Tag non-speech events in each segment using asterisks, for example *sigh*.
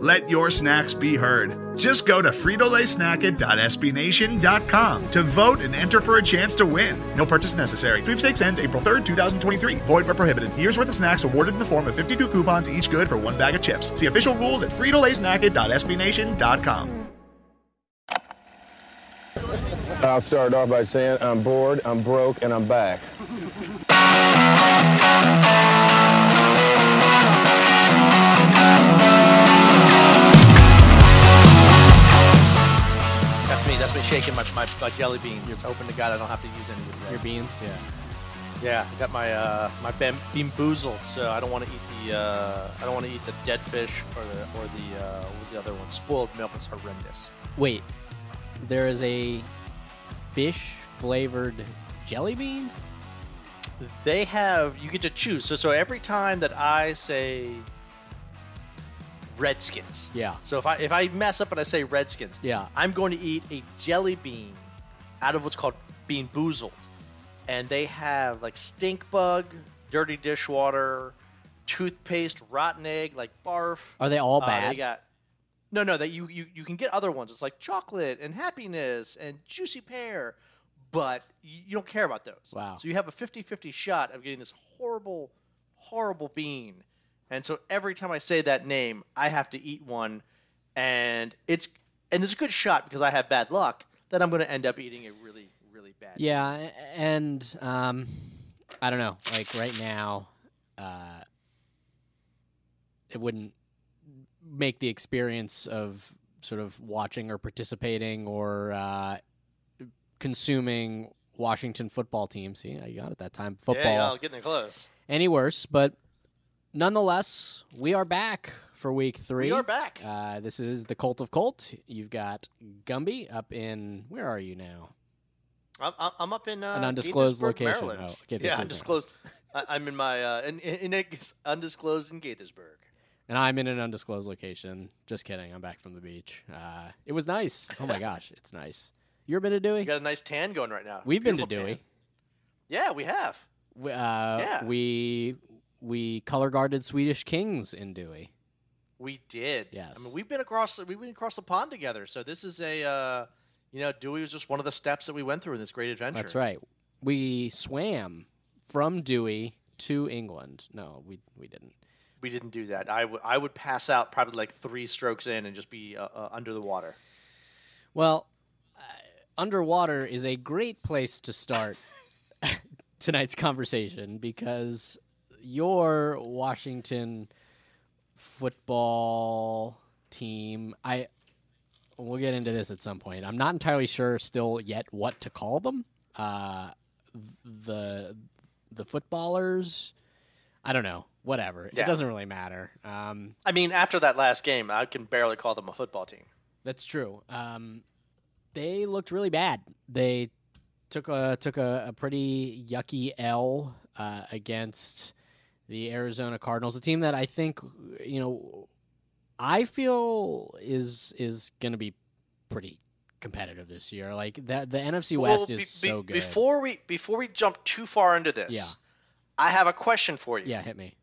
Let your snacks be heard. Just go to fritolaysnacket.sbnation.com to vote and enter for a chance to win. No purchase necessary. Sweepstakes ends April 3rd, 2023. Void where prohibited. Year's worth of snacks awarded in the form of 52 coupons, each good for one bag of chips. See official rules at fritolaysnacket.sbnation.com. I'll start off by saying I'm bored, I'm broke, and I'm back. That's me. Shaking my, my, my jelly beans. Open to God, I don't have to use any of it. Your beans, yeah. Yeah, I got my uh, my bam- BeanBoozled, so I don't want to eat the uh, I don't want to eat the dead fish or the or the uh, what was the other one? Spoiled milk is horrendous. Wait, there is a fish flavored jelly bean? They have you get to choose. So so every time that I say Redskins, Yeah. so if I if I mess up and I say Redskins, Yeah. I'm going to eat a jelly bean out of what's called BeanBoozled. And they have like stink bug, dirty dishwater, toothpaste, rotten egg, like barf. Are they all Uh, bad? they got no, no. That you, you you can get other ones. It's like chocolate and happiness and juicy pear, but you, you don't care about those. Wow. So you have a 50-50 shot of getting this horrible, horrible bean. And so every time I say that name, I have to eat one, and it's and there's a good shot because I have bad luck that I'm going to end up eating a really really bad. Yeah, and um, I don't know. Like right now, uh, it wouldn't make the experience of sort of watching or participating or uh, consuming Washington football team. See, I got it that time. Football Yeah, yeah, getting close. any worse, but nonetheless, we are back for week three. We are back. Uh, this is the Cult of Cult. You've got Gumbi up in where are you now? I'm, I'm- up in uh, An undisclosed location. Maryland. Oh, Gaithersburg, yeah, undisclosed. I, I'm in my uh, in, in, undisclosed in Gaithersburg. And I'm in an undisclosed location. Just kidding. I'm back from the beach. Uh, it was nice. Oh my *laughs* gosh, it's nice. You ever been to Dewey? You got a nice tan going right now. We've been to Beautiful Dewey. tan. Yeah, we have. We, uh, Yeah. we we color guarded Swedish Kings in Dewey. We did. Yes. I mean, we've been across we went across the pond together. So this is a uh, you know, Dewey was just one of the steps that we went through in this great adventure. That's right. We swam from Dewey to England. No, we we didn't. We didn't do that. I would I would pass out probably like three strokes in and just be uh, uh, under the water. Well, uh, underwater is a great place to start *laughs* *laughs* tonight's conversation because your Washington football team, I we'll get into this at some point. I'm not entirely sure still yet what to call them. Uh, the the footballers, I don't know. Whatever. Yeah. It doesn't really matter. Um, I mean, after that last game, I can barely call them a football team. That's true. Um, they looked really bad. They took a took a, a pretty yucky L uh, against the Arizona Cardinals, a team that I think you know I feel is is going to be pretty competitive this year. Like that, the NFC West Well, is be- be- so good. Before we before we jump too far into this, Yeah. I have a question for you. yeah, hit me.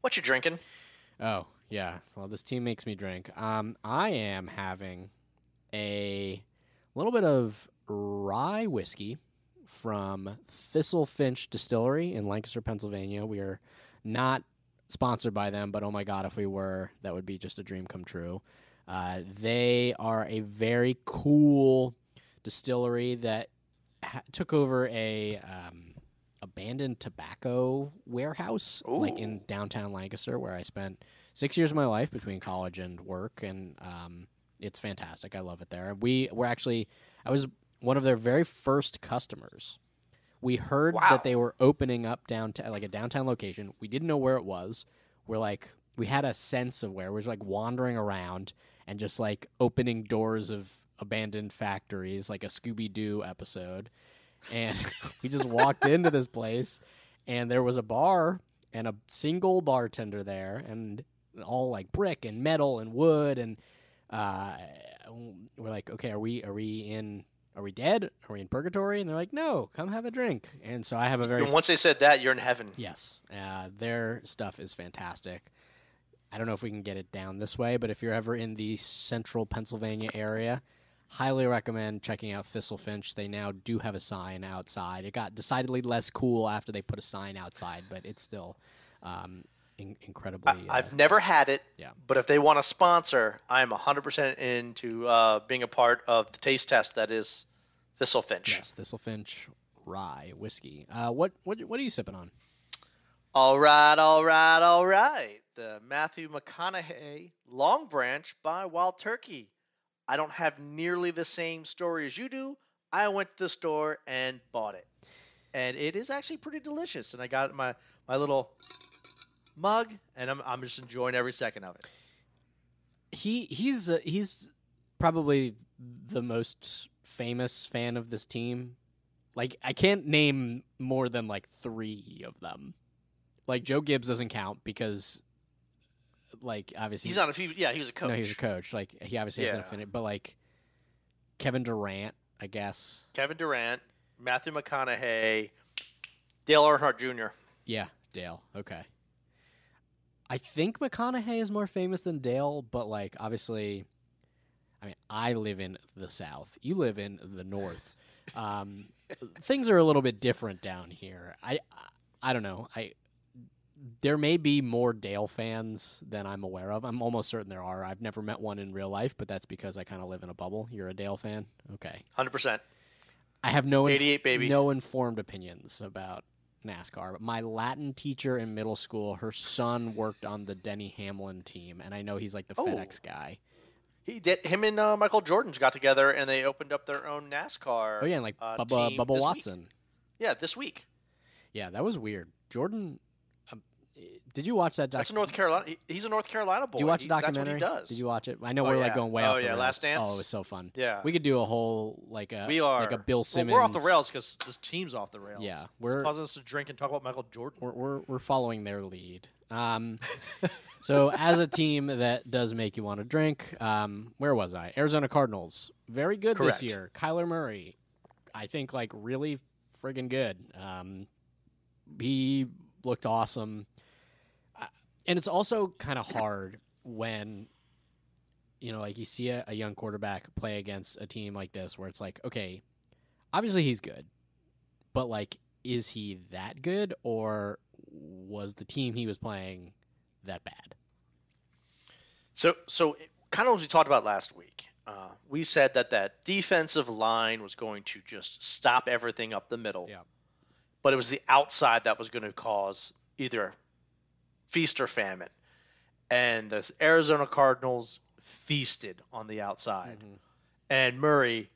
What you drinking? Oh, yeah. Well, this team makes me drink. Um, I am having a little bit of rye whiskey from Thistle Finch Distillery in Lancaster, Pennsylvania. We are not sponsored by them, but oh my god, if we were, that would be just a dream come true. Uh, they are a very cool distillery that ha- took over a um, abandoned tobacco warehouse, like in downtown Lancaster, where I spent six years of my life between college and work, and um, it's fantastic. I love it there. We were actually, I was one of their very first customers. We heard Wow. that they were opening up downtown, like a downtown location. We didn't know where it was. We're like, we had a sense of where we were like wandering around and just like opening doors of abandoned factories, like a Scooby Doo episode. And *laughs* we just walked into this place, and there was a bar and a single bartender there, and all like brick and metal and wood, and uh, we're like, okay, are we are we in? Are we dead? Are we in purgatory? And they're like, no, come have a drink. And so I have a very And once they said that, you're in heaven. Yes, uh, their stuff is fantastic. I don't know if we can get it down this way, but if you're ever in the central Pennsylvania area, highly recommend checking out Thistlefinch. They now do have a sign outside. It got decidedly less cool after they put a sign outside, but it's still um, in- incredibly. I, uh, I've never had it. Yeah. But if they want to sponsor, I'm 100% into uh, being a part of the taste test that is Thistlefinch. yes, Thistlefinch rye whiskey. Uh, what what what are you sipping on? All right, all right, all right. The Matthew McConaughey Long Branch by Wild Turkey. I don't have nearly the same story as you do. I went to the store and bought it. And it is actually pretty delicious. And I got my, my little mug, and I'm, I'm just enjoying every second of it. he he's uh, he's probably the most famous fan of this team. Like I can't name more than like 3 of them. Like Joe Gibbs doesn't count because like obviously He's not a few, yeah, he was a coach. No, he's a coach. Like he obviously hasn't Yeah. finished, but like Kevin Durant, I guess. Kevin Durant, Matthew McConaughey, Dale Earnhardt Jr. Yeah, Dale. Okay. I think McConaughey is more famous than Dale, but like obviously, I mean, I live in the South. You live in the North. Um, *laughs* things are a little bit different down here. I, I don't know. I there may be more Dale fans than I'm aware of. I'm almost certain there are. I've never met one in real life, but that's because I kind of live in a bubble. You're a Dale fan, okay? 100%. I have no inf- 88 baby. no informed opinions about NASCAR. But my Latin teacher in middle school, her son worked on the Denny Hamlin team, and I know he's like the Oh. FedEx guy. He did. Him and uh, Michael Jordan got together and they opened up their own NASCAR. Oh yeah, and like uh, Bubba Bubba this week. Watson. Yeah, this week. Yeah, that was weird. Jordan, um, did you watch that? Doc- That's a North Carolina. he- He's a North Carolina boy. Did you watch the He's- that's what documentary? he does. Did you watch it? I know Oh, we're like going way Oh, off the Oh yeah, rails. Last Dance? Oh, it was so fun. Yeah. We could do a whole like a we are like a Bill well, Simmons. we're off the rails because this team's off the rails. Yeah, we're- causing us to drink and talk about Michael Jordan. we're, we're, we're following their lead. Um, *laughs* so as a team that does make you want to drink, um, where was I? Arizona Cardinals, very good Correct. this year. Kyler Murray, I think like really friggin' good. Um, he looked awesome, Uh, and it's also kind of hard when you know like you see a, a young quarterback play against a team like this where it's like okay obviously he's good but like is he that good or was the team he was playing that bad So, so kind of what we talked about last week. Uh, we said that that defensive line was going to just stop everything up the middle. Yeah. But it was the outside that was going to cause either feast or famine. And the Arizona Cardinals feasted on the outside. And Murray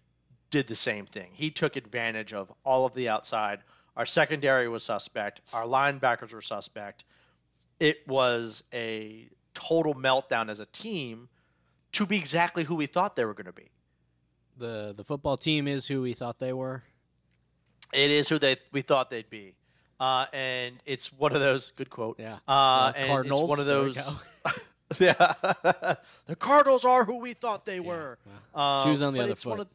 did the same thing. He took advantage of all of the outside. Our secondary was suspect. Our linebackers were suspect. It was a total meltdown as a team to be exactly who we thought they were going to be. the the football team is who we thought they were It is who they we thought they'd be. Uh, and it's one of those good quote. yeah Uh, and Cardinals, It's one of those. *laughs* yeah, *laughs* the Cardinals are who we thought they were. Um, Shoes on the other foot. of-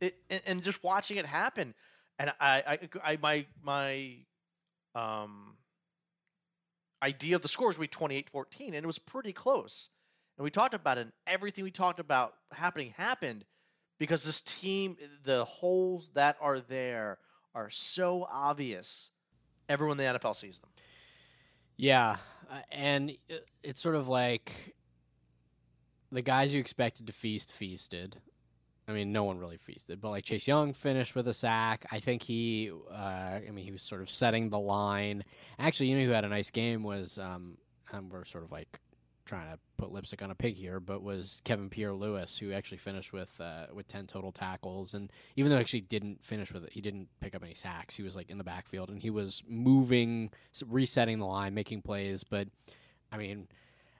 it, and, and just watching it happen, and I, I, I my, my, um, idea of the score was we 28-14, and it was pretty close. And we talked about it. And everything we talked about happening happened because this team, the holes that are there, are so obvious. Everyone in the NFL sees them. yeah uh, and it's sort of like the guys you expected to feast feasted I mean, no one really feasted, but like Chase Young finished with a sack. I think he, uh, I mean, he was sort of setting the line. Actually, you know who had a nice game was, um, and we're sort of like trying to put lipstick on a pig here, but was Kevin Pierre-Louis, who actually finished with uh, with ten total tackles, and even though he actually didn't finish with it, he didn't pick up any sacks. He was like in the backfield and he was moving, resetting the line, making plays. But I mean,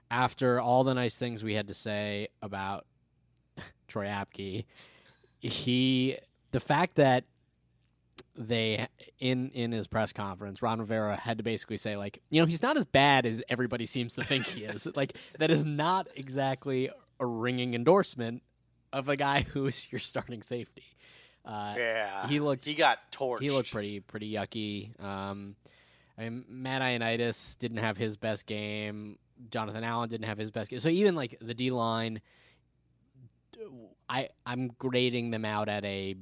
after all the nice things we had to say about Troy Apke, he the fact that they in in his press conference, Ron Rivera had to basically say like, you know, he's not as bad as everybody seems to think he is. *laughs* like that is not exactly a ringing endorsement of a guy who's your starting safety. Uh, yeah, he looked he got torched. he looked pretty pretty yucky. Um, I mean, Matt Ioannidis didn't have his best game. Jonathan Allen didn't have his best game. So even like the D line, I I'm grading them out at a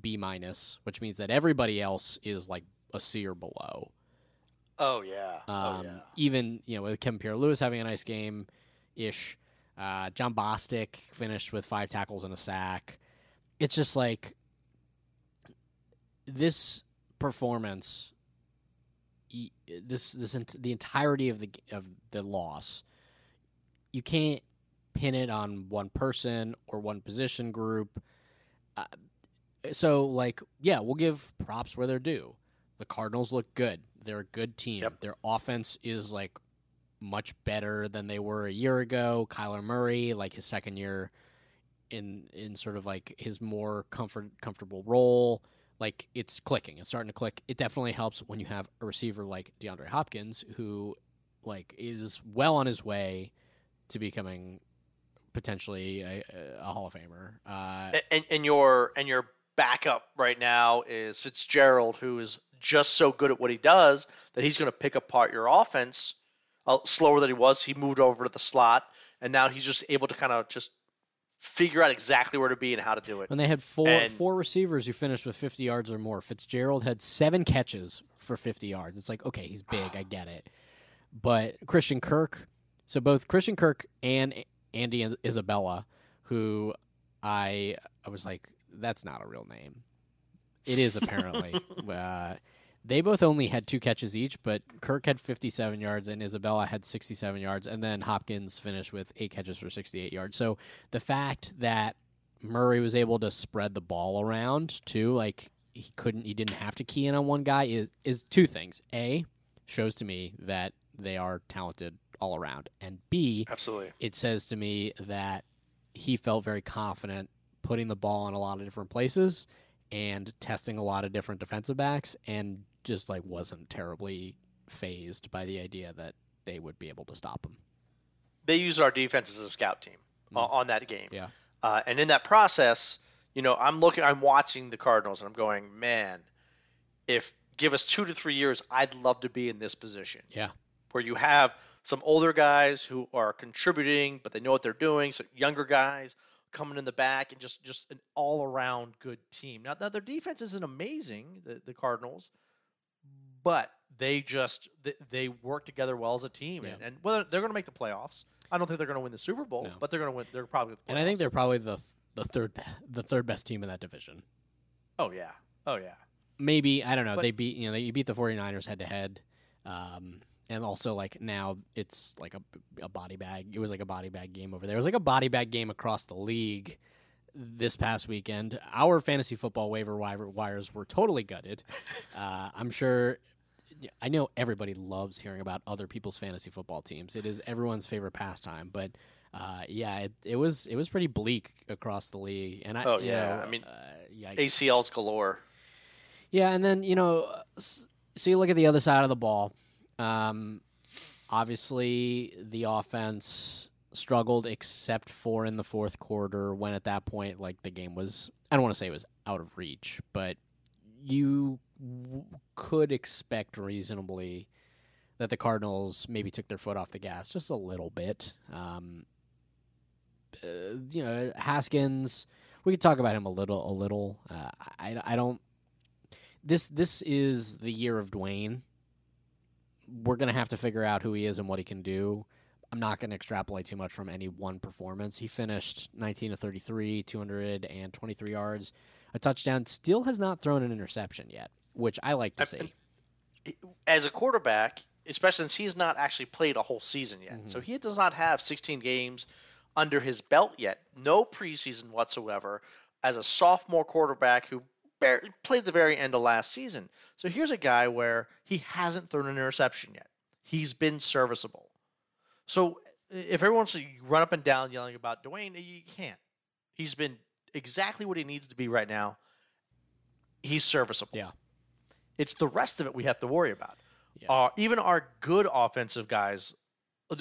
B minus, which means that everybody else is like a C or below. Oh yeah. Um, oh yeah. Even you know with Kevin Pierre-Louis having a nice game, ish. Uh, Jon Bostic finished with five tackles and a sack. It's just like this performance, this this the entirety of the of the loss. You can't pin it on one person or one position group. Uh, so like yeah, we'll give props where they're due. The Cardinals look good. They're a good team. Yep. Their offense is like much better than they were a year ago. Kyler Murray, like his second year in in sort of like his more comfort comfortable role, like it's clicking. It's starting to click. It definitely helps when you have a receiver like DeAndre Hopkins who like is well on his way to becoming potentially a, a Hall of Famer. Uh, and, and your and your backup right now is Fitzgerald, who is just so good at what he does that he's going to pick apart your offense. Uh, slower than he was, he moved over to the slot, and now he's just able to kind of just figure out exactly where to be and how to do it. When they had four And- four receivers who finished with 50 yards or more, Fitzgerald had seven catches for 50 yards. It's like, okay, he's big, I get it. But Christian Kirk, so both Christian Kirk and Andy and Isabella, who I I was like, that's not a real name. It is apparently. *laughs* uh, they both only had two catches each, but Kirk had 57 yards and Isabella had 67 yards, and then Hopkins finished with eight catches for 68 yards. So the fact that Murray was able to spread the ball around too, like he couldn't, he didn't have to key in on one guy, is is two things. A shows to me that they are talented all around, and B Absolutely. it says to me that he felt very confident putting the ball in a lot of different places and testing a lot of different defensive backs and just like wasn't terribly phased by the idea that they would be able to stop him. They used our defense as a scout team Mm. on that game. Yeah. Uh, and in that process, you know, I'm looking, I'm watching the Cardinals, and I'm going, man, if give us two to three years, I'd love to be in this position. Yeah. Where you have some older guys who are contributing, but they know what they're doing. So younger guys coming in the back, and just just an all around good team. Now, now their defense isn't amazing, the, the Cardinals, but they just they, they work together well as a team, and, Yeah. and whether they're going to make the playoffs, I don't think they're going to win the Super Bowl, No. but they're going to win. They're probably. The And I think they're probably the the third the third best team in that division. Oh yeah. Oh yeah. Maybe I don't know. But- they beat you know they beat the 49ers head to head. Um and also like now it's like a, a body bag. It was like a body bag game over there. It was like a body bag game across the league this past weekend. Our fantasy football waiver wires were totally gutted. *laughs* Uh, I'm sure. I know everybody loves hearing about other people's fantasy football teams. It is everyone's favorite pastime, but uh, yeah, it, it was it was pretty bleak across the league. And I, Oh, yeah. know, I mean, uh. ACLs galore. Yeah, and then you know, so you look at the other side of the ball. Um, obviously, the offense struggled, except for in the fourth quarter, when at that point, like the game was. I don't want to say it was out of reach, but you w- could expect reasonably that the Cardinals maybe took their foot off the gas just a little bit. Um, uh, you know, Haskins. We could talk about him a little, a little. Uh, I, I don't this this is the year of Dwayne. We're gonna have to figure out who he is and what he can do. I'm not gonna extrapolate too much from any one performance. He finished 19 to 33, 223 yards, a touchdown. Still has not thrown an interception yet, which I like to see. As a quarterback, especially since he's not actually played a whole season yet, Mhm. so he does not have 16 games under his belt yet. No preseason whatsoever. As a sophomore quarterback who bar- played the very end of last season, so here's a guy where he hasn't thrown an interception yet. He's been serviceable. So if everyone's wants to run up and down yelling about Dwayne, you can't. He's been exactly what he needs to be right now. He's serviceable. Yeah. It's the rest of it we have to worry about. Yeah. Uh, even our good offensive guys,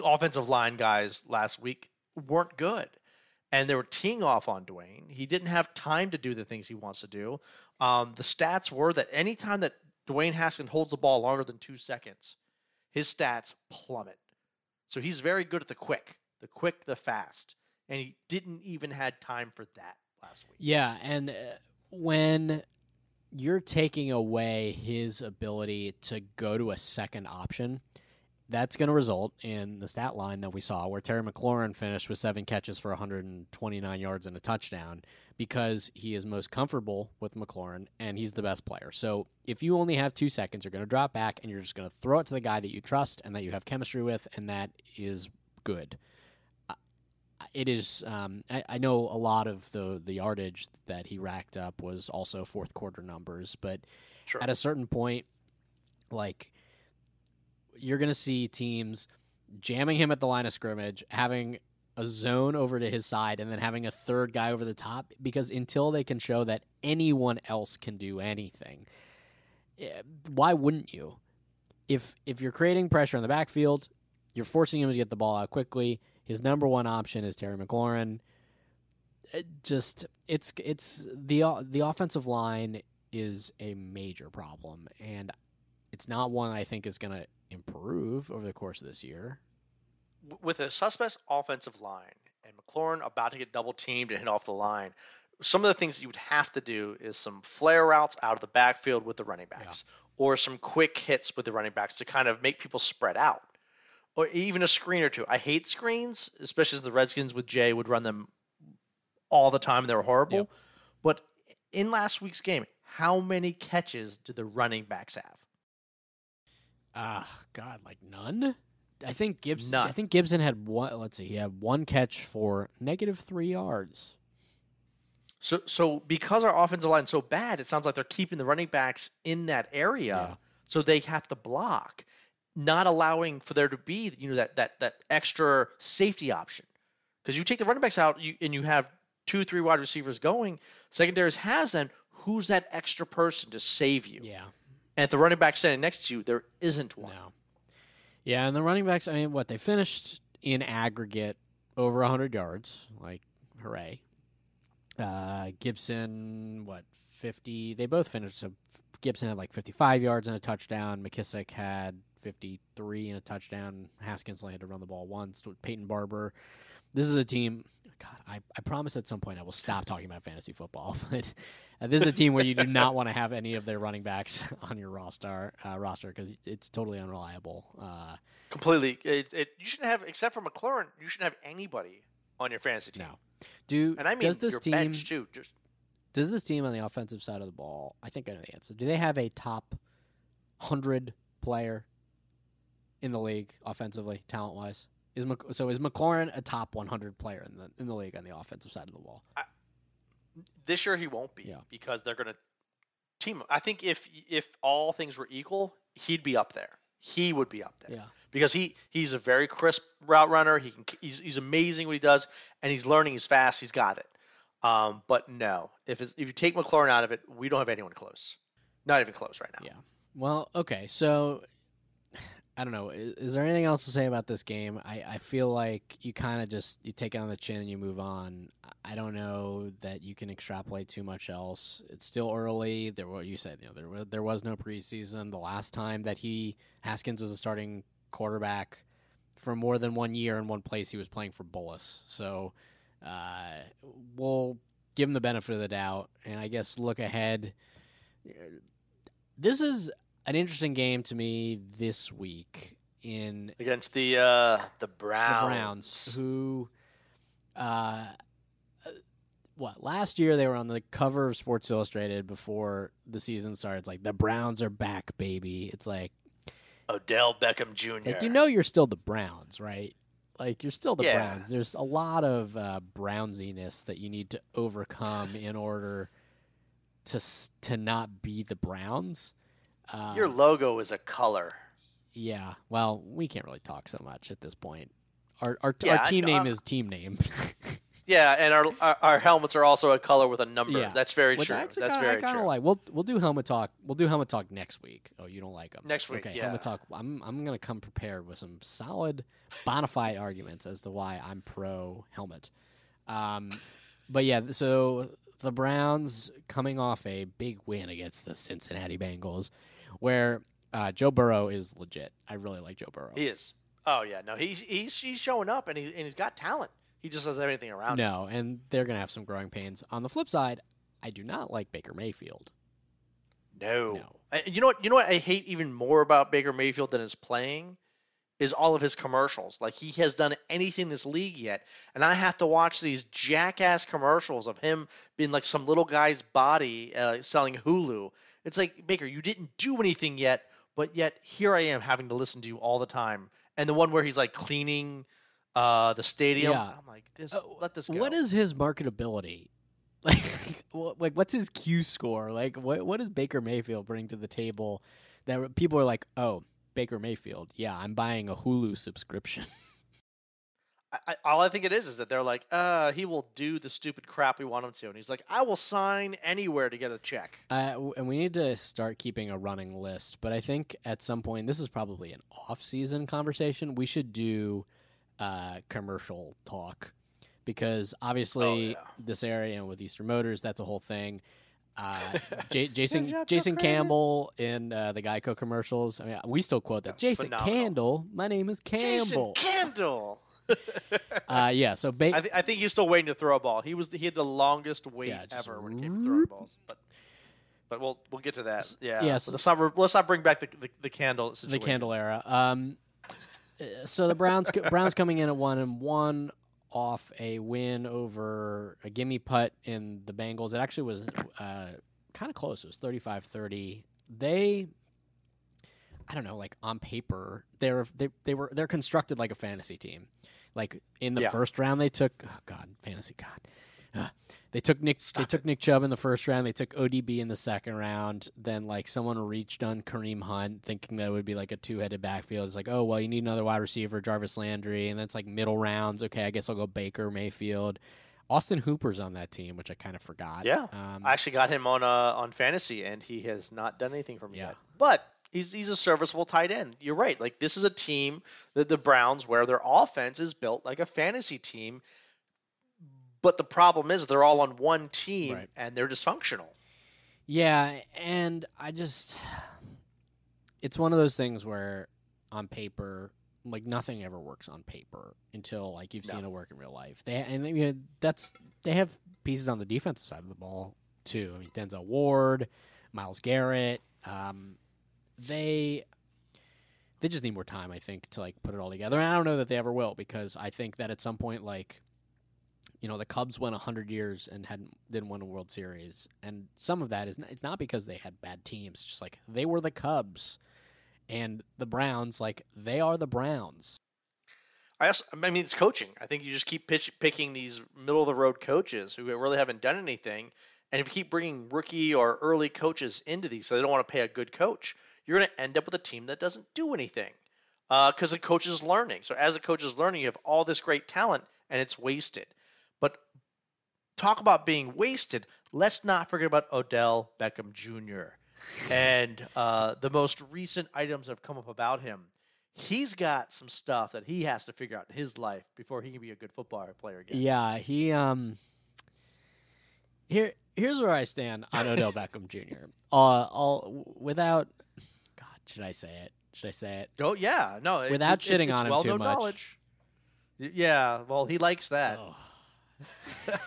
offensive line guys last week weren't good. And they were teeing off on Dwayne. He didn't have time to do the things he wants to do. Um, the stats were that anytime that Dwayne Haskins holds the ball longer than two seconds, his stats plummet. So he's very good at the quick, the quick, the fast. And he didn't even had time for that last week. Yeah, and uh, when you're taking away his ability to go to a second option, that's going to result in the stat line that we saw where Terry McLaurin finished with seven catches for 129 yards and a touchdown because he is most comfortable with McLaurin and he's the best player. So if you only have two seconds, you're going to drop back and you're just going to throw it to the guy that you trust and that you have chemistry with, and that is good. It is. Um, I, I know a lot of the the yardage that he racked up was also fourth quarter numbers, but Sure. at a certain point, like you're going to see teams jamming him at the line of scrimmage, having a zone over to his side, and then having a third guy over the top. Because until they can show that anyone else can do anything, eh, why wouldn't you? If if you're creating pressure in the backfield, you're forcing him to get the ball out quickly. His number one option is Terry McLaurin. It just it's it's the the offensive line is a major problem, and it's not one I think is going to improve over the course of this year. with a suspect offensive line and McLaurin about to get double teamed and hit off the line, some of the things you would have to do is some flare routes out of the backfield with the running backs, or some quick hits with the running backs to kind of make people spread out, or even a screen or two. I hate screens, especially as the Redskins with Jay would run them all the time and they were horrible. Yep. But in last week's game, how many catches did the running backs have? Ah, God, like none. I think Gibson. None. I think Gibson had one. Let's see, he had one catch for negative three yards. So, so because our offensive line is so bad, it sounds like they're keeping the running backs in that area, Yeah. so they have to block, not allowing for there to be, you know, that that that extra safety option. Because you take the running backs out, you, and you have two, three wide receivers going. Secondaries has then who's that extra person to save you? Yeah, And the running back standing next to you, there isn't one. no. Yeah, and the running backs. I mean, what they finished in aggregate over hundred yards. Like, hooray! Uh, Gibson, what fifty? They both finished. So Gibson had like fifty-five yards and a touchdown. McKissic had fifty-three and a touchdown. Haskins only had to run the ball once. Peyton Barber. This is a team. God, I, I promise at some point I will stop talking about fantasy football. *laughs* But uh, this is a team where you do not want to have any of their running backs *laughs* on your roster uh, roster because it's totally unreliable. Uh, Completely. It, it, you shouldn't have, except for McLaurin, you shouldn't have anybody on your fantasy team. no. Do And I mean does this your team bench too. Just does this team on the offensive side of the ball? I think I know the answer. Do they have a top hundred player in the league offensively, talent wise? Is Mc, so is McLaurin a top 100 player in the in the league on the offensive side of the ball? this year he won't be Yeah. because they're going to team. I think if if all things were equal, he'd be up there. He would be up there Yeah. because he he's a very crisp route runner. He can he's, he's amazing what he does, and he's learning. He's fast. He's got it. Um, but no, if it's, if you take McLaurin out of it, we don't have anyone close. Not even close right now. Yeah. Well, okay. So I don't know. Is, is there anything else to say about this game? I, I feel like you kind of just you take it on the chin and you move on. I don't know that you can extrapolate too much else. It's still early. There, what you said, you know, there was there was no preseason. The last time that he Haskins was a starting quarterback for more than one year in one place, he was playing for Bullis. So uh, we'll give him the benefit of the doubt, and I guess look ahead. This is an interesting game to me this week in Against the uh, the the Browns. Browns, who, uh, uh, what last year they were on the cover of Sports Illustrated before the season started. It's like the Browns are back, baby. It's like, Odell Beckham Jr. like you know you're still the Browns, right? Like you're still the Yeah. Browns. There's a lot of uh, Brownsiness that you need to overcome in order to to not be the Browns. Uh, your logo is a color. Yeah. Well, we can't really talk so much at this point. Our our, Yeah, our team I- name uh, is team name. *laughs* Yeah, and our, our our helmets are also a color with a number. Yeah. That's very Which true. That's kinda, very I true. like. We'll we'll do helmet talk. We'll do helmet talk next week. Oh, you don't like them Next week, Okay, yeah. helmet talk. I'm I'm gonna come prepared with some solid, bona fide arguments as to why I'm pro helmet. Um, but yeah, so the Browns coming off a big win against the Cincinnati Bengals, where uh, Joe Burrow is legit. I really like Joe Burrow. He is. Oh yeah, no, he's he's he's showing up and he and he's got talent. He just doesn't have anything around him. No, and they're gonna have some growing pains. On the flip side, I do not like Baker Mayfield. No. No. I- You know what? You know what I hate even more about Baker Mayfield than his playing is all of his commercials. Like he has done anything in this league yet, and I have to watch these jackass commercials of him being like some little guy's body uh, selling Hulu. It's like Baker, you didn't do anything yet, but yet here I am having to listen to you all the time. And the one where he's like cleaning uh, the stadium, Yeah. I'm like, this, Uh, let this go. What is his marketability? *laughs* Like, like what's his Q score? Like, what what does Baker Mayfield bring to the table that people are like, oh, Baker Mayfield, yeah, I'm buying a Hulu subscription. *laughs* I, I, all I think it is is that they're like, uh, he will do the stupid crap we want him to, and he's like, I will sign anywhere to get a check. Uh, and we need to start keeping a running list. But I think at some point, this is probably an off-season conversation. We should do uh, commercial talk because obviously Oh, yeah. this area and with Eastern Motors, that's a whole thing. Uh, *laughs* J- Jason Jason Campbell in uh, the Geico commercials. I mean, we still quote that. That Jason phenomenal. Candle, my name is Campbell. Jason Candle. *laughs* uh, yeah, so ba- I, th- I think he's still waiting to throw a ball. He was the, he had the longest wait Yeah, ever when it came to throwing balls. But but we'll we'll get to that. Yeah. yeah, so- let's not let's not bring back the the, the candle the. Candle era. Um, uh, so the Browns Browns coming in at one and one off a win over a gimme putt in the Bengals. It actually was uh, kind of close. It was 35-30. They I don't know, like on paper, they're they they were they're constructed like a fantasy team. Like in the Yeah. first round, they took oh god, fantasy god. Ugh. They took Nick. Stop they took Nick Chubb in the first round. They took ODB in the second round. Then like someone reached on Kareem Hunt, thinking that it would be like a two-headed backfield. It's like, oh well, you need another wide receiver, Jarvis Landry, and then it's like middle rounds. Okay, I guess I'll go Baker Mayfield. Austin Hooper's on that team, which I kind of forgot. Yeah. um, I actually got him on uh on fantasy, and he has not done anything for me Yeah. yet. But he's he's a serviceable tight end. You're right. Like this is a team that the Browns where their offense is built like a fantasy team. But the problem is they're all on one team Right. and they're dysfunctional. Yeah, and I just it's one of those things where on paper like nothing ever works on paper until like you've No. seen it work in real life. They and you know, that's they have pieces on the defensive side of the ball too. I mean Denzel Ward, Myles Garrett, um, they they just need more time, I think, to like put it all together. And I don't know that they ever will because I think that at some point, like you know, the Cubs went hundred years and hadn't didn't win a World Series, and some of that is it's not because they had bad teams. Just like they were the Cubs, and the Browns, like they are the Browns. I also, I mean, it's coaching. I think you just keep pitch, picking these middle of the road coaches who really haven't done anything, and if you keep bringing rookie or early coaches into these, so they don't want to pay a good coach, you're going to end up with a team that doesn't do anything because the coach is learning. So as the coach is learning, you have all this great talent, and it's wasted. But talk about being wasted. Let's not forget about Odell Beckham Jr. and uh, the most recent items that have come up about him he's got some stuff that he has to figure out in his life before he can be a good football player again. Yeah, he um. Here, here's where I stand on Odell Beckham Jr. Uh, all without, should I say it? Should I say it? Go, yeah, no. it- Without it- it- shitting it's on him too well-known much. Knowledge. Yeah, well, he likes that. Oh. *laughs*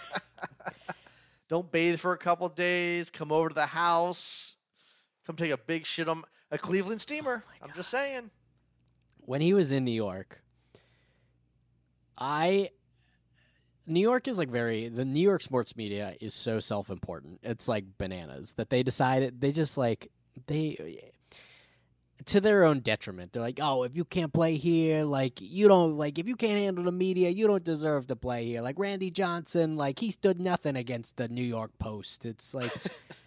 Don't bathe for a couple days. Come over to the house. Come take a big shit on a Cleveland steamer. Oh I'm just saying. when he was in New York, I New York is like very the New York sports media is so self-important. It's like bananas that they decided they just like they to their own detriment. They're like, "Oh, if you can't play here, like you don't like if you can't handle the media, you don't deserve to play here." Like Randy Johnson, like he stood nothing against the New York Post. It's like,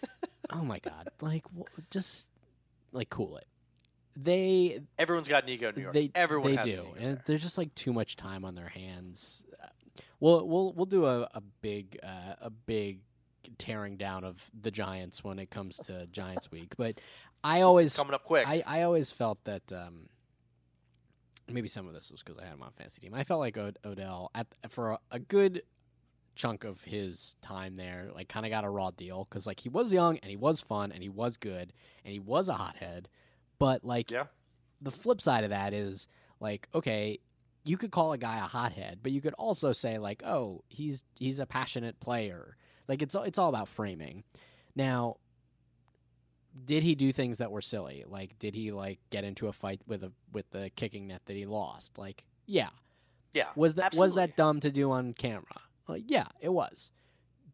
*laughs* oh my god, like wh- just like cool it. they Everyone's got an ego in New York. they Everyone they has do, an ego and there. there's just like too much time on their hands. We'll we'll we'll do a a big uh, a big tearing down of the Giants when it comes to Giants week, but I always coming up quick. I, I always felt that um, maybe some of this was because I had him on a fantasy team. I felt like Od- Odell at for a, a good chunk of his time there, like kind of got a raw deal because like he was young and he was fun and he was good and he was a hothead, but like Yeah. the flip side of that is like okay. You could call a guy a hothead, but you could also say like, "Oh, he's he's a passionate player." Like it's all it's all about framing. Now, did he do things that were silly? Like, did he like get into a fight with a with the kicking net that he lost? Like, yeah. yeah. Was that was that dumb to do on camera? Like, yeah, it was.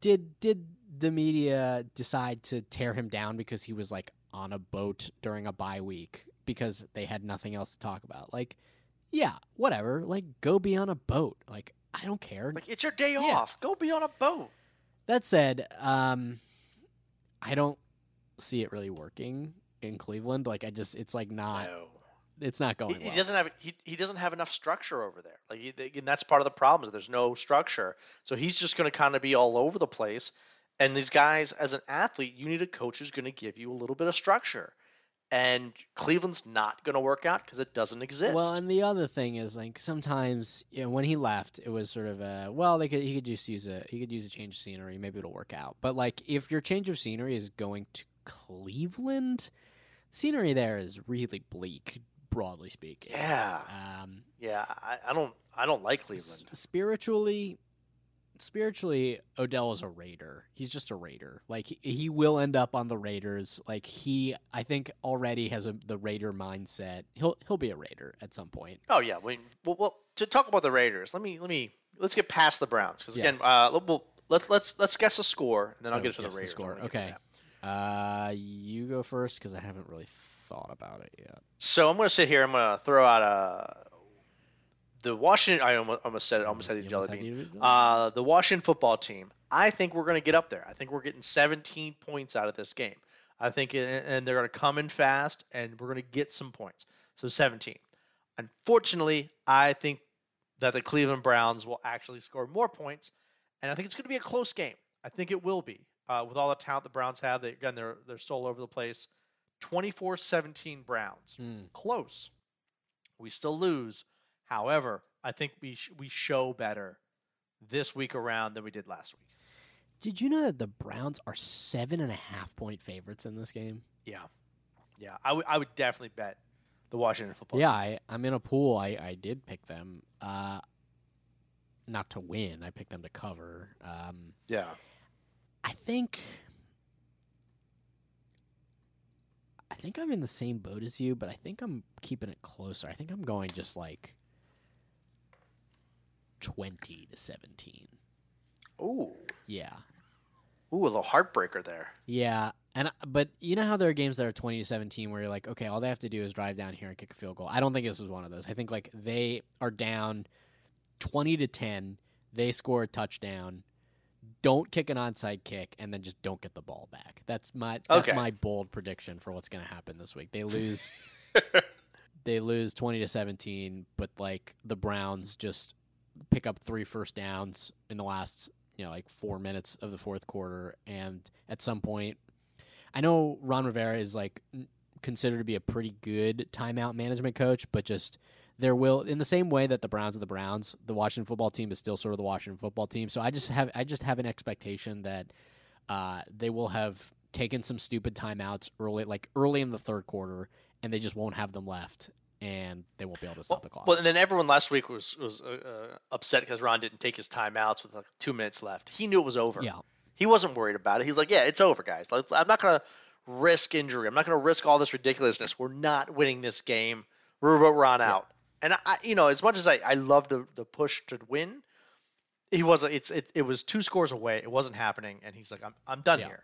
Did did the media decide to tear him down because he was like on a boat during a bye week because they had nothing else to talk about? Like, yeah, whatever. Like, go be on a boat. Like, I don't care. Like it's your day Yeah. off. Go be on a boat. That said, um, I don't see it really working in Cleveland. Like I just, it's like not, no. it's not going. he well. doesn't have he, he doesn't have enough structure over there. Like he, and that's part of the problem. Is there's no structure. So he's just going to kind of be all over the place. And these guys, as an athlete, you need a coach who's going to give you a little bit of structure. And Cleveland's not going to work out because it doesn't exist. Well, and the other thing is like sometimes you know, when he left, it was sort of a well, they could he could just use a he could use a change of scenery, maybe it'll work out. But like if your change of scenery is going to Cleveland, scenery there is really bleak, broadly speaking. yeah, Um, yeah. I, I don't I don't like s- Cleveland. spiritually spiritually odell is a raider he's just a raider like he, he will end up on the raiders like he i think already has a, the raider mindset he'll he'll be a raider at some point Oh yeah. We, well, well, to talk about the Raiders, let me let me let's get past the Browns because again, Yes. uh, we'll, let's let's let's guess a score and then I'll Oh, get to the Raiders. I score wanna get to okay. Uh you go first because i haven't really thought about it yet So I'm going to sit here. I'm going to throw out uh, the Washington. I almost, almost said it. Almost said it. You Jelly had bean. you to do it? Uh, the Washington football team. I think we're going to get up there. I think we're getting 17 points out of this game. I think, and they're going to come in fast, and we're going to get some points. So 17. Unfortunately, I think that the Cleveland Browns will actually score more points, and I think it's going to be a close game. I think it will be uh, with all the talent the Browns have. They, again, they're they're still all over the place. 24-17 Browns Hmm. close. We still lose. However, I think we sh- we show better this week around than we did last week. did you know that the browns are seven and a half point favorites in this game Yeah, yeah. I would I would definitely bet the Washington football. yeah team. I, i'm in a pool i i did pick them uh not to win i picked them to cover um yeah. I think I think I'm in the same boat as you, but I think I'm keeping it closer. I think I'm going just like 20 to 17. Ooh, Yeah. ooh, a little heartbreaker there. Yeah. And but you know how there are games that are 20 to 17 where you're like, okay, all they have to do is drive down here and kick a field goal. I don't think this was one of those. I think like they are down 20 to 10, they score a touchdown, don't kick an onside kick and then just don't get the ball back. That's my that's Okay. my bold prediction for what's going to happen this week. They lose *laughs* they lose 20 to 17, but like the Browns just pick up three first downs in the last, you know, like 4 minutes of the fourth quarter and at some point I know Ron Rivera is like considered to be a pretty good timeout management coach, but just there will in the same way that the Browns are the Browns, the Washington football team is still sort of the Washington football team. So I just have I just have an expectation that uh, they will have taken some stupid timeouts early, like early in the third quarter, and they just won't have them left, and they won't be able to stop Well, the clock. well, and then everyone last week was was uh, uh, upset because Ron didn't take his timeouts with like two minutes left. He knew it was over. yeah, He wasn't worried about it. He was like, "Yeah, it's over, guys. Like, I'm not gonna risk injury. I'm not gonna risk all this ridiculousness. We're not winning this game. We're about Ron out." And I, you know, as much as I, I love the the push to win, he was it's it, it was two scores away. It wasn't happening, and he's like, "I'm I'm done Yeah. here.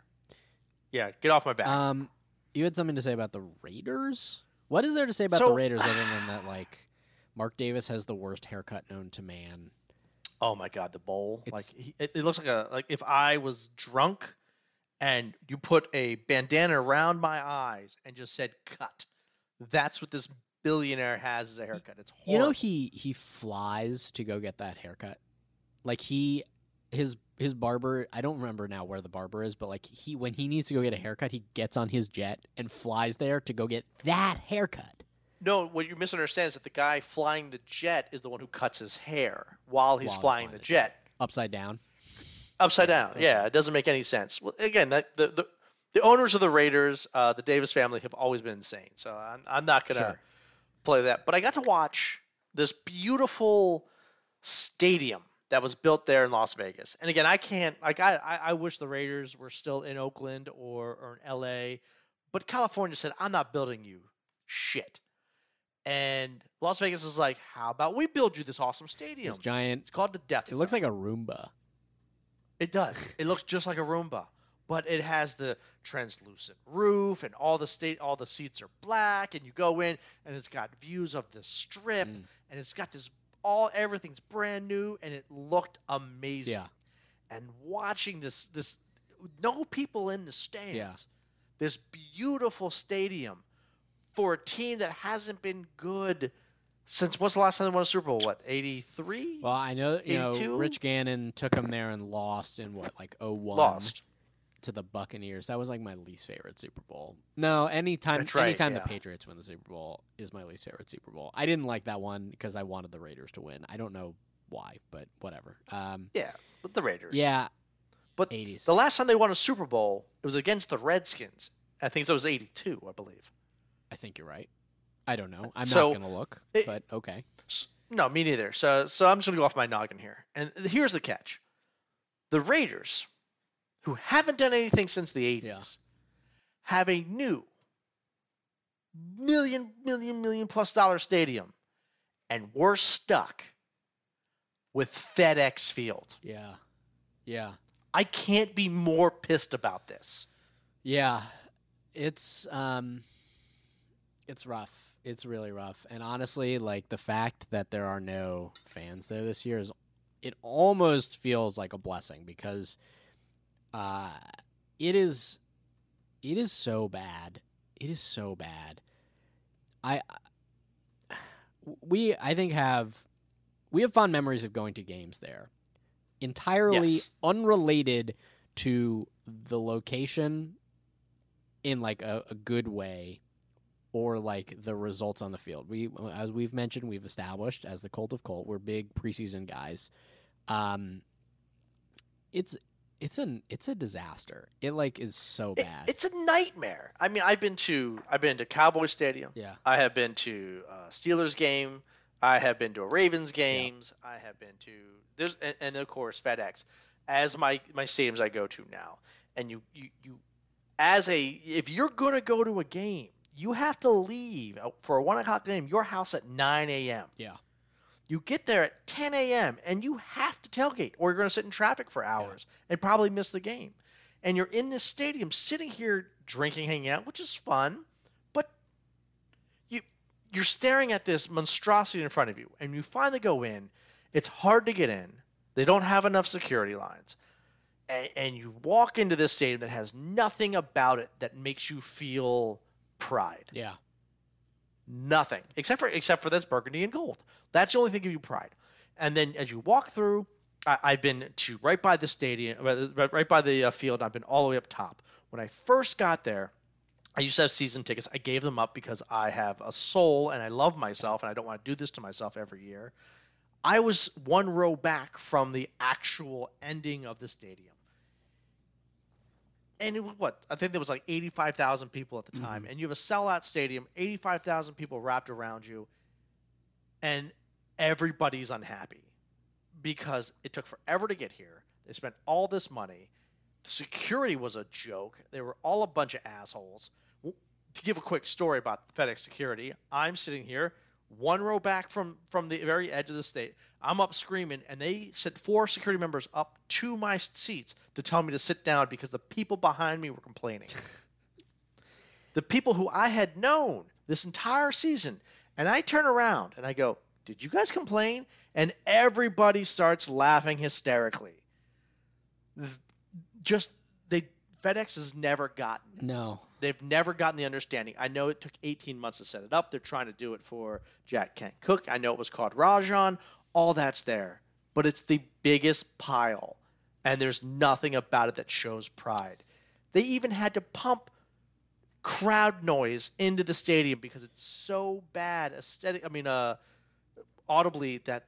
Yeah, get off my back." Um, you had something to say about the Raiders. What is there to say about the Raiders other than *sighs* that, like Mark Davis has the worst haircut known to man? Oh my god, the bowl! Like he, it, it looks like a like if I was drunk, and you put a bandana around my eyes and just said "cut," That's what this billionaire has as a haircut. It's horrible. You know he he flies to go get that haircut. Like he his his barber, I don't remember now where the barber is, but like he when he needs to go get a haircut, he gets on his jet and flies there to go get that haircut. No, what you misunderstand is that the guy flying the jet is the one who cuts his hair while he's While flying flying the the jet. Upside down. Upside down. Okay. Yeah, it doesn't make any sense. Well, again, that the, the the owners of the Raiders, uh, the Davis family, have always been insane. So I'm, I'm not gonna Sure. Play that. But I got to watch this beautiful stadium that was built there in Las Vegas. And again, I can't like I I, I wish the Raiders were still in Oakland or or in L.A. But California said I'm not building you shit. And Las Vegas is like, how about we build you this awesome stadium? This giant It's called the Death. it looks like a Roomba. It does. It looks just like a Roomba, but it has the translucent roof and all the state all the seats are black and you go in and it's got views of the strip Mm. and it's got this all everything's brand new and it looked amazing. Yeah. And watching this this no people in the stands. Yeah. This beautiful stadium for a team that hasn't been good since what's the last time they won a Super Bowl? What, 83? Well, I know you know Rich Gannon took them there and lost in what like 01 Lost. To the Buccaneers. That was like my least favorite Super Bowl. No, anytime That's right, anytime yeah. the Patriots win the Super Bowl is my least favorite Super Bowl. I didn't like that one because I wanted the Raiders to win. I don't know why, but whatever. Um, Yeah, the Raiders. yeah, But 80s. The last time they won a Super Bowl, it was against the Redskins. I think it was 82, I believe. I think you're right. I don't know. I'm So, not gonna look, it- but okay. No, me neither. So, so I'm just going to go off my noggin here. And here's the catch the Raiders, who haven't done anything since the 80s, Yeah. have a new million, million, million plus dollar stadium. And we're stuck with FedEx Field. Yeah, yeah, I can't be more pissed about this. yeah. It's um, it's rough. It's really rough. And honestly, like the fact that there are no fans there this year is, it almost feels like a blessing because, uh, it is, it is so bad. It is so bad. I, we I think have, we have fond memories of going to games there, entirely Yes. unrelated to the location in like a, a good way or like the results on the field. We as we've mentioned, we've established as the Cult of cult, we're big preseason guys. Um it's it's an it's a disaster. It like is so It- bad. it's a nightmare. I mean, I've been to I've been to Cowboy Stadium. yeah. I have been to a Steelers game. I have been to a Ravens games. I have been to there's and, and of course FedEx as my my stadiums I go to now. And you you you as a if you're gonna go to a game, you have to leave uh, for a one o'clock game your house at 9 a.m. Yeah. You get there at 10 a.m. and you have to tailgate, or you're going to sit in traffic for hours and probably miss the game. And you're in this stadium, sitting here drinking, hanging out, which is fun, but you you're staring at this monstrosity in front of you, and you finally go in. It's hard to get in. They don't have enough security lines. And, and you walk into this stadium that has nothing about it that makes you feel pride. Yeah. Nothing except for except for this burgundy and gold. That's the only thing give you pride. And then as you walk through, I, I've been to right by the stadium, right right by the uh, field. I've been all the way up top. When I first got there, I used to have season tickets. I gave them up because I have a soul and I love myself and I don't want to do this to myself every year. I was one row back from the actual ending of the stadium. And it what? I think there was like 85,000 people at the time. Mm-hmm. And you have a sellout stadium, 85,000 people wrapped around you. And everybody's unhappy because it took forever to get here. They spent all this money. The security was a joke. They were all a bunch of assholes. To give a quick story about FedEx security, I'm sitting here, one row back from from the very edge of the state. I'm up screaming, and they sent four security members up to my seats to tell me to sit down because the people behind me were complaining. the people who I had known this entire season, and I turn around and I go, "Did you guys complain?" And everybody starts laughing hysterically. Just FedEx has never gotten. No. they've never gotten the understanding. I know it took 18 months to set it up. They're trying to do it for Jack Kent Cooke. I know it was called Raljon. All that's there, but it's the biggest pile, and there's nothing about it that shows pride. They even had to pump crowd noise into the stadium because it's so bad aesthetic. I mean, uh, audibly that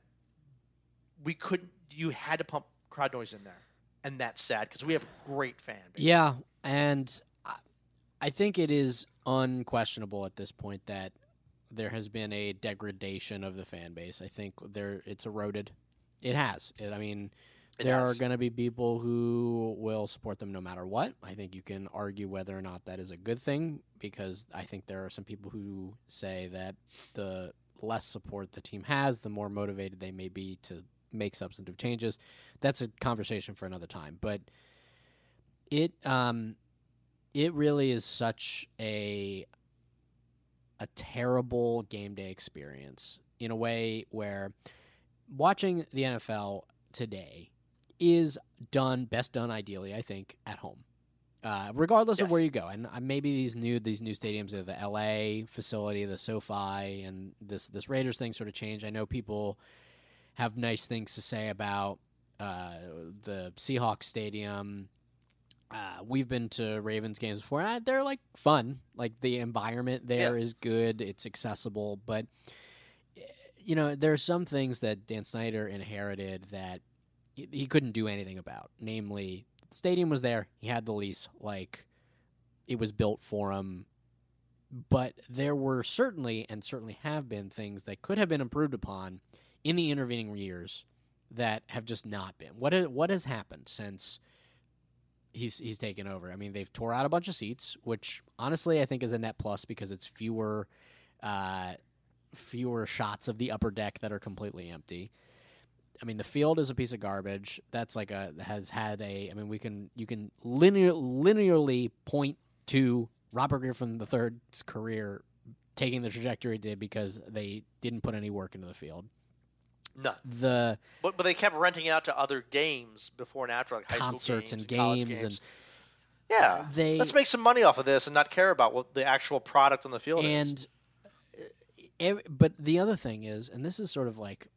we couldn't. You had to pump crowd noise in there, and that's sad because we have a great fan base. Yeah, and I- think it is unquestionable at this point that there has been a degradation of the fan base. I think there it's eroded. It has. It, I mean, It there has. are going to be people who will support them no matter what. I think you can argue whether or not that is a good thing because I think there are some people who say that the less support the team has, the more motivated they may be to make substantive changes. That's a conversation for another time, but it um it really is such a a terrible game day experience in a way where watching the NFL today is done best done ideally I think at home. Uh, regardless of where you go, and uh, maybe these new these new stadiums are the LA facility, the SoFi, and this this Raiders thing sort of change. I know people have nice things to say about uh, the Seahawks stadium. Uh, we've been to Ravens games before. And they're like fun. Like the environment there is good. It's accessible, but you know there are some things that Dan Snyder inherited that he- he couldn't do anything about. Namely, the stadium was there. He had the lease. Like it was built for him. But there were certainly and certainly have been things that could have been improved upon in the intervening years that have just not been. What is, what has happened since he's he's taken over? I mean, they've tore out a bunch of seats, which honestly I think is a net plus because it's fewer uh, fewer shots of the upper deck that are completely empty. I mean, the field is a piece of garbage. That's like a has had a. I mean, we can you can linear linearly point to Robert Griffin III's career taking the trajectory it did because they didn't put any work into the field. None. The But but they kept renting it out to other games before and after, like high Concerts school and games, games and- yeah. they Let's make some money off of this and not care about what the actual product on the field is. and uh, but the other thing is, and this is sort of like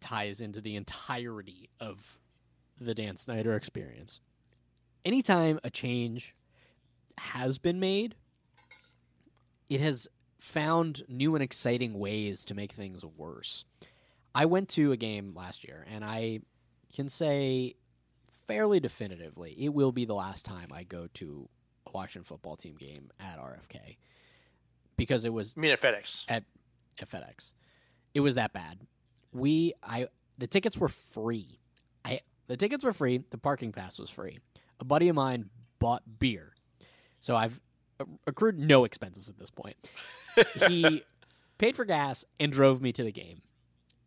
ties into the entirety of the Dan Snyder experience. Anytime a change has been made, it has found new and exciting ways to make things worse. I went to a game last year, and I can say fairly definitively it will be the last time I go to a Washington football team game at RFK because it was I mean, at FedEx. at, at FedEx. It was that bad. We I the tickets were free. I the tickets were free. The parking pass was free. A buddy of mine bought beer, so I've accrued no expenses at this point. *laughs* he paid for gas and drove me to the game,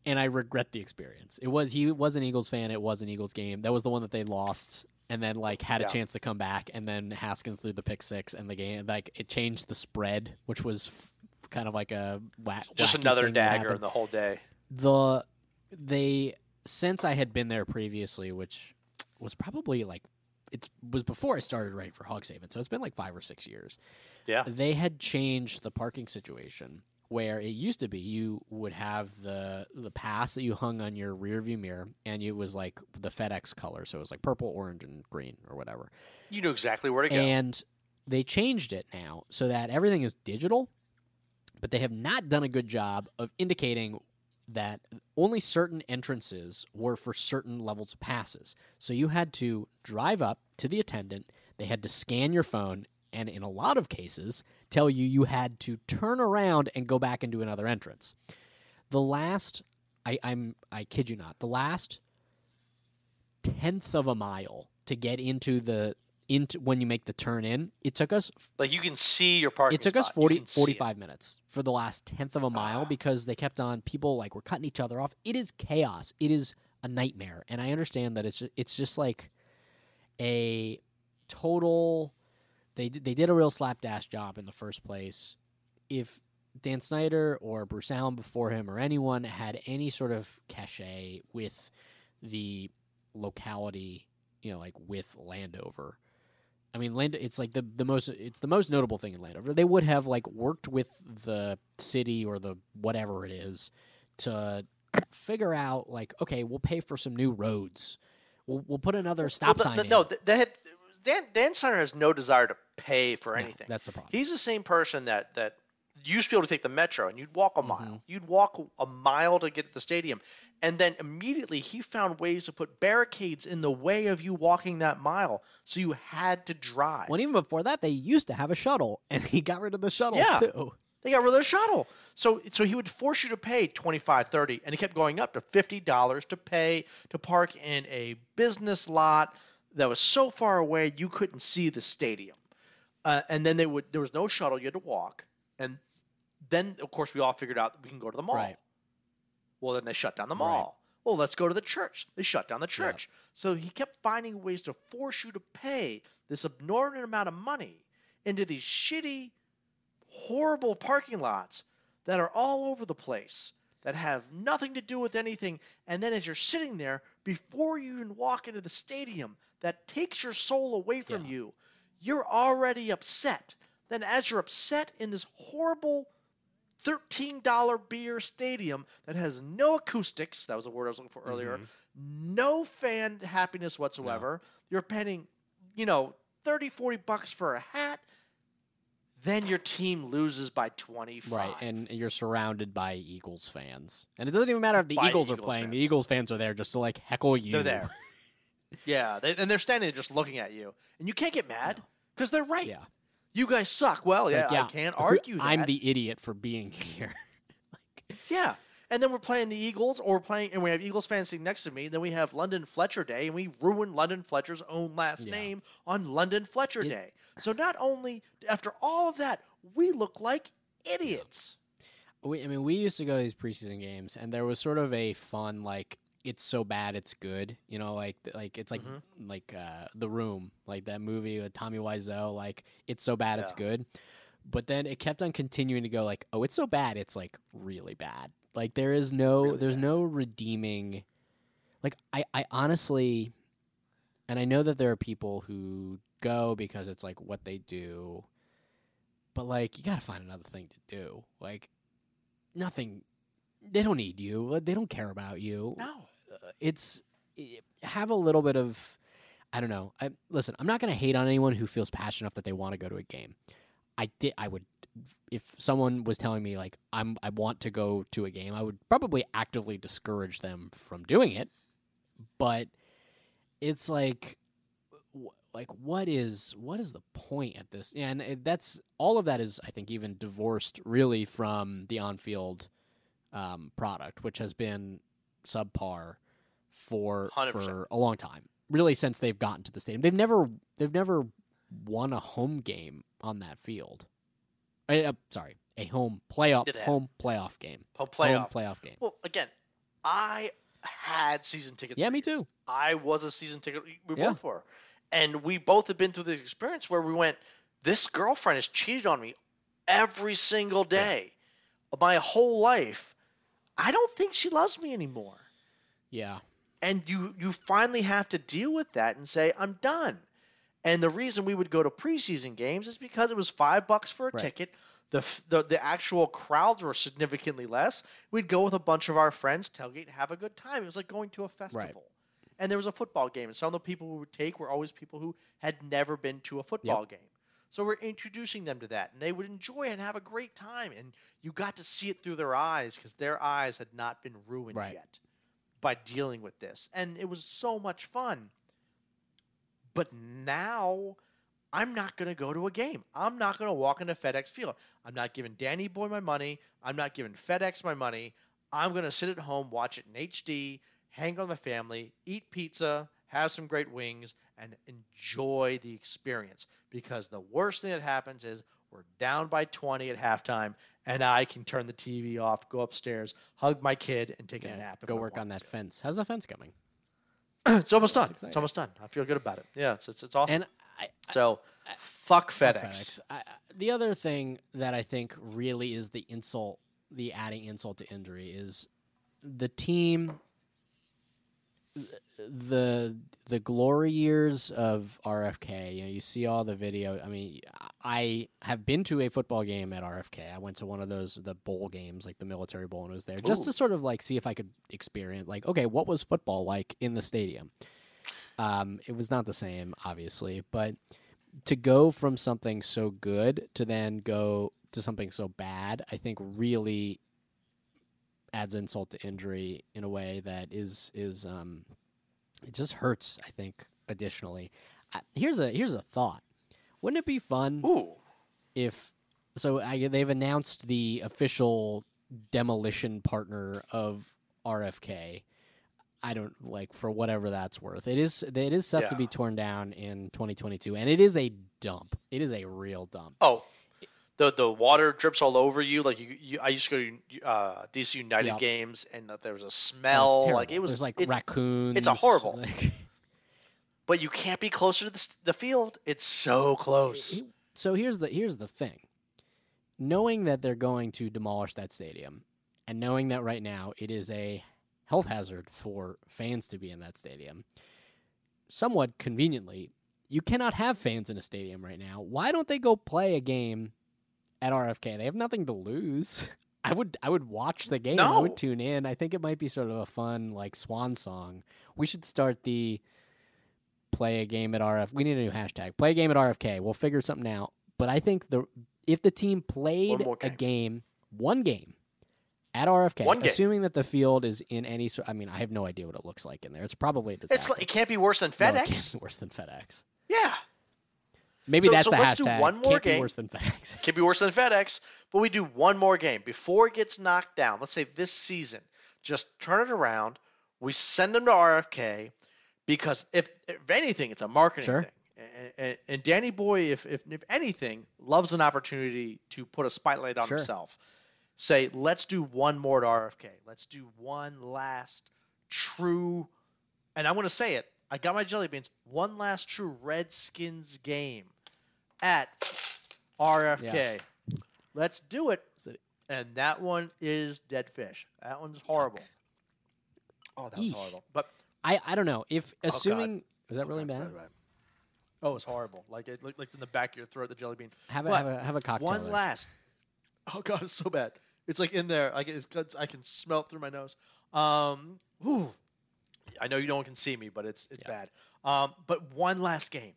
and I regret the experience. It was he was an Eagles fan. It was an Eagles game. That was the one that they lost. And then, like, had a Yeah. chance to come back, and then Haskins threw the pick six, and the game, like, it changed the spread, which was f- kind of like a whack. Just another dagger in the whole day. the they since I had been there previously, which was probably like it was before I started writing for Hogs Haven, so it's been like five or six years. Yeah. They had changed the parking situation where it used to be you would have the the pass that you hung on your rear view mirror and it was like the FedEx color, so it was like purple, orange, and green or whatever. You knew exactly where to go. And they changed it now so that everything is digital, but they have not done a good job of indicating that only certain entrances were for certain levels of passes. So you had to drive up to the attendant, they had to scan your phone, and in a lot of cases, tell you you had to turn around and go back into another entrance. The last, I, I'm, I kid you not, the last tenth of a mile to get into the into when you make the turn in, it took us like you can see your parking it took us spot. You 40, can see it. 45 minutes for the last tenth of a mile Ah. because they kept on people like were cutting each other off. It is chaos. It is a nightmare, and I understand that it's it's just like a total. They they did a real slapdash job in the first place. If Dan Snyder or Bruce Allen before him or anyone had any sort of cachet with the locality, you know, like with Landover, I mean, Land. It's like the the most. It's the most notable thing in Landover. They would have like worked with the city or the whatever it is to figure out like, okay, we'll pay for some new roads. We'll we'll put another stop Well, sign. the- in. no, they had Dan Dan Snyder has no desire to pay for No, anything. that's the problem. He's the same person that that used to be able to take the metro and you'd walk a mile. Mhm. You'd walk a mile to get to the stadium, and then immediately he found ways to put barricades in the way of you walking that mile, so you had to drive. Well, even before that, they used to have a shuttle, *laughs* and he got rid of the shuttle Yeah. too. They got rid of the shuttle. So so he would force you to pay 25 30 and it kept going up to $50 to pay to park in a business lot that was so far away you couldn't see the stadium. Uh, and then they would there was no shuttle, you had to walk. And then of course we all figured out we can go to the mall. Right. Well, then they shut down the Right. mall. Well, let's go to the church. They shut down the Yeah. church. So he kept finding ways to force you to pay this abnormal amount of money into these shitty, horrible parking lots that are all over the place that have nothing to do with anything. And then as you're sitting there, before you even walk into the stadium, that takes your soul away from Yeah. you. You're already upset. Then, as you're upset in this horrible $13 beer stadium that has no acoustics, that was a word I was looking for earlier, Mhm. no fan happiness whatsoever. You're paying, you know, 30, 40 bucks for a hat. Then your team loses by 25. Right, and you're surrounded by Eagles fans, and it doesn't even matter if the By Eagles are Eagles playing. The. Eagles fans are there just to like heckle you. They're there. *laughs* yeah, they, and they're standing there just looking at you. And you can't get mad because they're right. yeah, You guys suck. Well, It's yeah, like, I can't argue that. I'm the idiot for being here. *laughs* like, Yeah. And then we're playing the Eagles, or we're playing, and we have Eagles fans sitting next to me. Then we have London Fletcher Day, and we ruin London Fletcher's own last Yeah. name on London Fletcher It- Day. So not only after all of that, we look like idiots. we, I mean, we used to go to these preseason games, and there was sort of a fun like. It's so bad, it's good. You know, like like it's like Mhm. like uh, the Room, like that movie with Tommy Wiseau. Like it's so bad, it's good. But then it kept on continuing to go like, oh, it's so bad, it's like really bad. Like there is no, Really there's bad. no redeeming. Like I, I honestly, and I know that there are people who go because it's like what they do, but like you got to find another thing to do. Like nothing, they don't need you. They don't care about you No. It's i- have a little bit of I don't know. I listen, I'm not going to hate on anyone who feels passionate enough that they want to go to a game. I did I would if someone was telling me like I'm I want to go to a game, I would probably actively discourage them from doing it. But it's like like what is what is the point at this? And that's all of that is I think even divorced really from the on-field um, product, which has been subpar for 100%. for a long time. Really, since they've gotten to the stadium, they've never they've never won a home game on that field. Uh, uh, sorry, a home playoff Yeah, home playoff game. Po- Playoff. Home playoff game. Well, again, I had season tickets. Yeah, me too. I was a season ticket. We Yeah. both were, and we both have been through this experience where we went. This girlfriend has cheated on me every single day, of my whole life. I don't think she loves me anymore. Yeah, and you you finally have to deal with that and say I'm done. And the reason we would go to preseason games is because it was five bucks for a Right. ticket. The, the the actual crowds were significantly less. We'd go with a bunch of our friends, tailgate, have a good time. It was like going to a festival. Right. And there was a football game, and some of the people we would take were always people who had never been to a football game. So we're introducing them to that, and they would enjoy it and have a great time. And you got to see it through their eyes because their eyes had not been ruined Right. yet by dealing with this. And it was so much fun. But now I'm not going to go to a game. I'm not going to walk into FedEx Field. I'm not giving Danny Boy my money. I'm not giving FedEx my money. I'm going to sit at home, watch it in HD, hang out with my family, eat pizza, have some great wings, and enjoy the experience. Because the worst thing that happens is we're down by 20 at halftime, and I can turn the TV off, go upstairs, hug my kid, and take a nap. Go I work on that to. fence. How's the fence coming? *clears throat* it's almost done. It's almost done. I feel good about it. Yeah, it's it's, it's awesome. And I, so, I- fuck FedEx. I- the other thing that I think really is the insult, the adding insult to injury is the team. The the glory years of RFK. You know, you see all the video. I mean, I have been to a football game at RFK. I went to one of those the bowl games, like the military bowl, and was there just to sort of like see if I could experience, like, okay, what was football like in the stadium? Um, it was not the same, obviously, but to go from something so good to then go to something so bad, I think really adds insult to injury in a way that is is um, it just hurts. I think additionally, I, here's a here's a thought. Wouldn't it be fun Ooh. if so? I, they've announced the official demolition partner of RFK. I don't like for whatever that's worth. It is it is set to be torn down in 2022, and it is a dump. It is a real dump. Oh, the the water drips all over you. Like you, you I used to go to uh, DC United Yep. games, and there was a smell. terrible. like it was There's like it's, raccoons. It's a horrible. like- *laughs* but you can't be closer to the, the field. It's so close. so here's the here's the thing. Knowing that they're going to demolish that stadium, and knowing that right now it is a health hazard for fans to be in that stadium, somewhat conveniently, you cannot have fans in a stadium right now. Why don't they go play a game at RFK? They have nothing to lose. *laughs* I would I would watch the game. I would tune in. I think it might be sort of a fun like swan song. We should start the play a game at RF. We need a new hashtag. Play a game at RFK. We'll figure something out. But I think the if the team played more a game. game, one game at RFK, One game. assuming that the field is in any sort. I mean, I have no idea what it looks like in there. It's probably a disaster. It's like, it can't be worse than No, it FedEx. can't be worse than FedEx. yeah, Maybe So- that's so the let's do hashtag. one more can't be worse than FedEx. *laughs* can't be worse than FedEx. But we do one more game before it gets knocked down. Let's say this season, just turn it around. We send them to RFK because if if anything, it's a marketing Sure. thing. And, and, Danny Boy, if, if if anything, loves an opportunity to put a spotlight on Sure. himself. Say, let's do one more at RFK. Let's do one last true, and I'm going to say it. I got my jelly beans. One last true Redskins game at RFK. Let's do it- And that one is dead fish. That one's horrible. Oh, that was Eesh. horrible. But I I don't know if God. assuming is that really Oh, bad? right, right. Oh, it's horrible. Like it like, like it's in the back of your throat, the jelly bean. Have a have a have a cocktail. One there. last. Oh god, it's so bad. It's like in there. I can it's, I can smell it through my nose. Um, whew. I know you no one can see me, but it's it's Yeah. bad. Um, but one last game.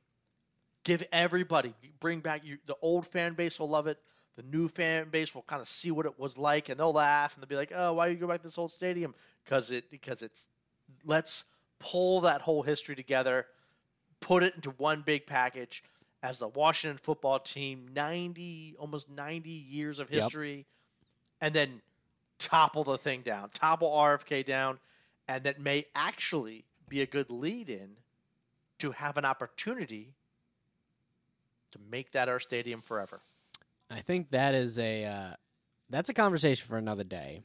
Give everybody bring back you. The old fan base will love it. The new fan base will kind of see what it was like, and they'll laugh and they'll be like, "Oh, why you go back to this old stadium?" Because it because it's let's pull that whole history together, put it into one big package as the Washington football team, 90 almost 90 years of Yep. history, and then topple the thing down, topple RFK down, and that may actually be a good lead in to have an opportunity to make that our stadium forever. I think that is a uh, that's a conversation for another day,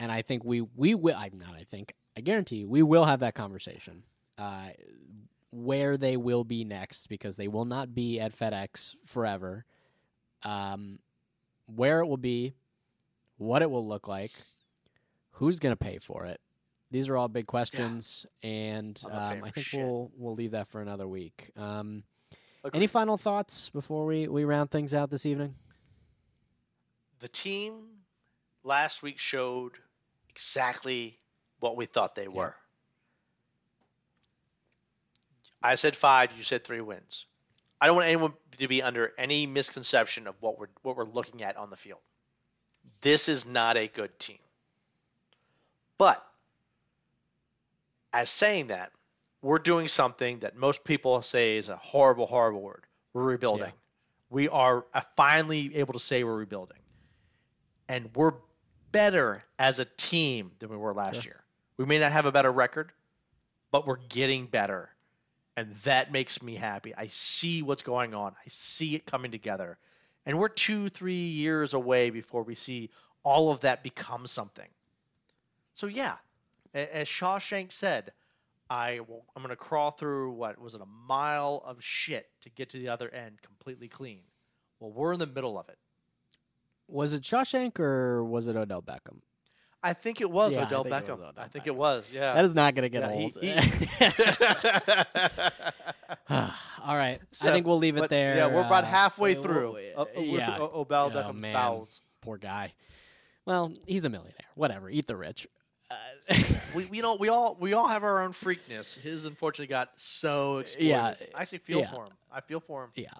and I think we we will. I'm not. I think I guarantee we will have that conversation. Uh, where they will be next because they will not be at FedEx forever. Um, where it will be, what it will look like, who's going to pay for it. These are all big questions, and not paying um, I think shit. we'll we'll leave that for another week. Um, Agreed. any final thoughts before we, we round things out this evening? the team last week showed exactly what we thought they were. I said five, you said three wins. I don't want anyone to be under any misconception of what we're what we're looking at on the field. This is not a good team. But as saying that, we're doing something that most people say is a horrible, horrible word. We're rebuilding. Yeah. We are uh, finally able to say we're rebuilding. And we're better as a team than we were last Sure. year. We may not have a better record, but we're getting better. And that makes me happy. I see what's going on. I see it coming together. And we're two, three years away before we see all of that become something. So yeah, as Shawshank said, I will, I'm going to crawl through what was it a mile of shit to get to the other end completely clean. Well, we're in the middle of it. Was it Shawshank or was it Odell Beckham? I think it was Yeah, I Odell it Beckham. was Odell I think Beckham. it was. Yeah. That is not going to get Yeah, old. he- *laughs* *sighs* All right. I think we'll leave it but, there. Yeah, we're about uh, halfway uh, through. Uh, uh, yeah. Odell Oh, Beckham's man. bowels. Poor guy. Well, he's a millionaire. Whatever. Eat the rich. Uh, *laughs* We, we don't we all we all have our own freakness. His unfortunately got so exploited. Yeah, I actually feel yeah. for him. I feel for him. yeah.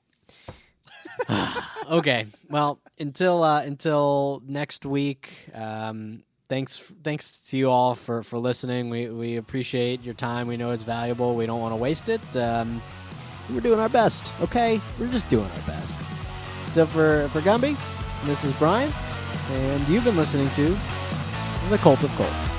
*sighs* okay. Well, until uh, until next week. Um, thanks thanks to you all for, for listening. We we appreciate your time. We know it's valuable. We don't want to waste it. Um, we're doing our best. Okay, we're just doing our best. So for for Gumbi, this is Bryan, and you've been listening to the Cult of Cult.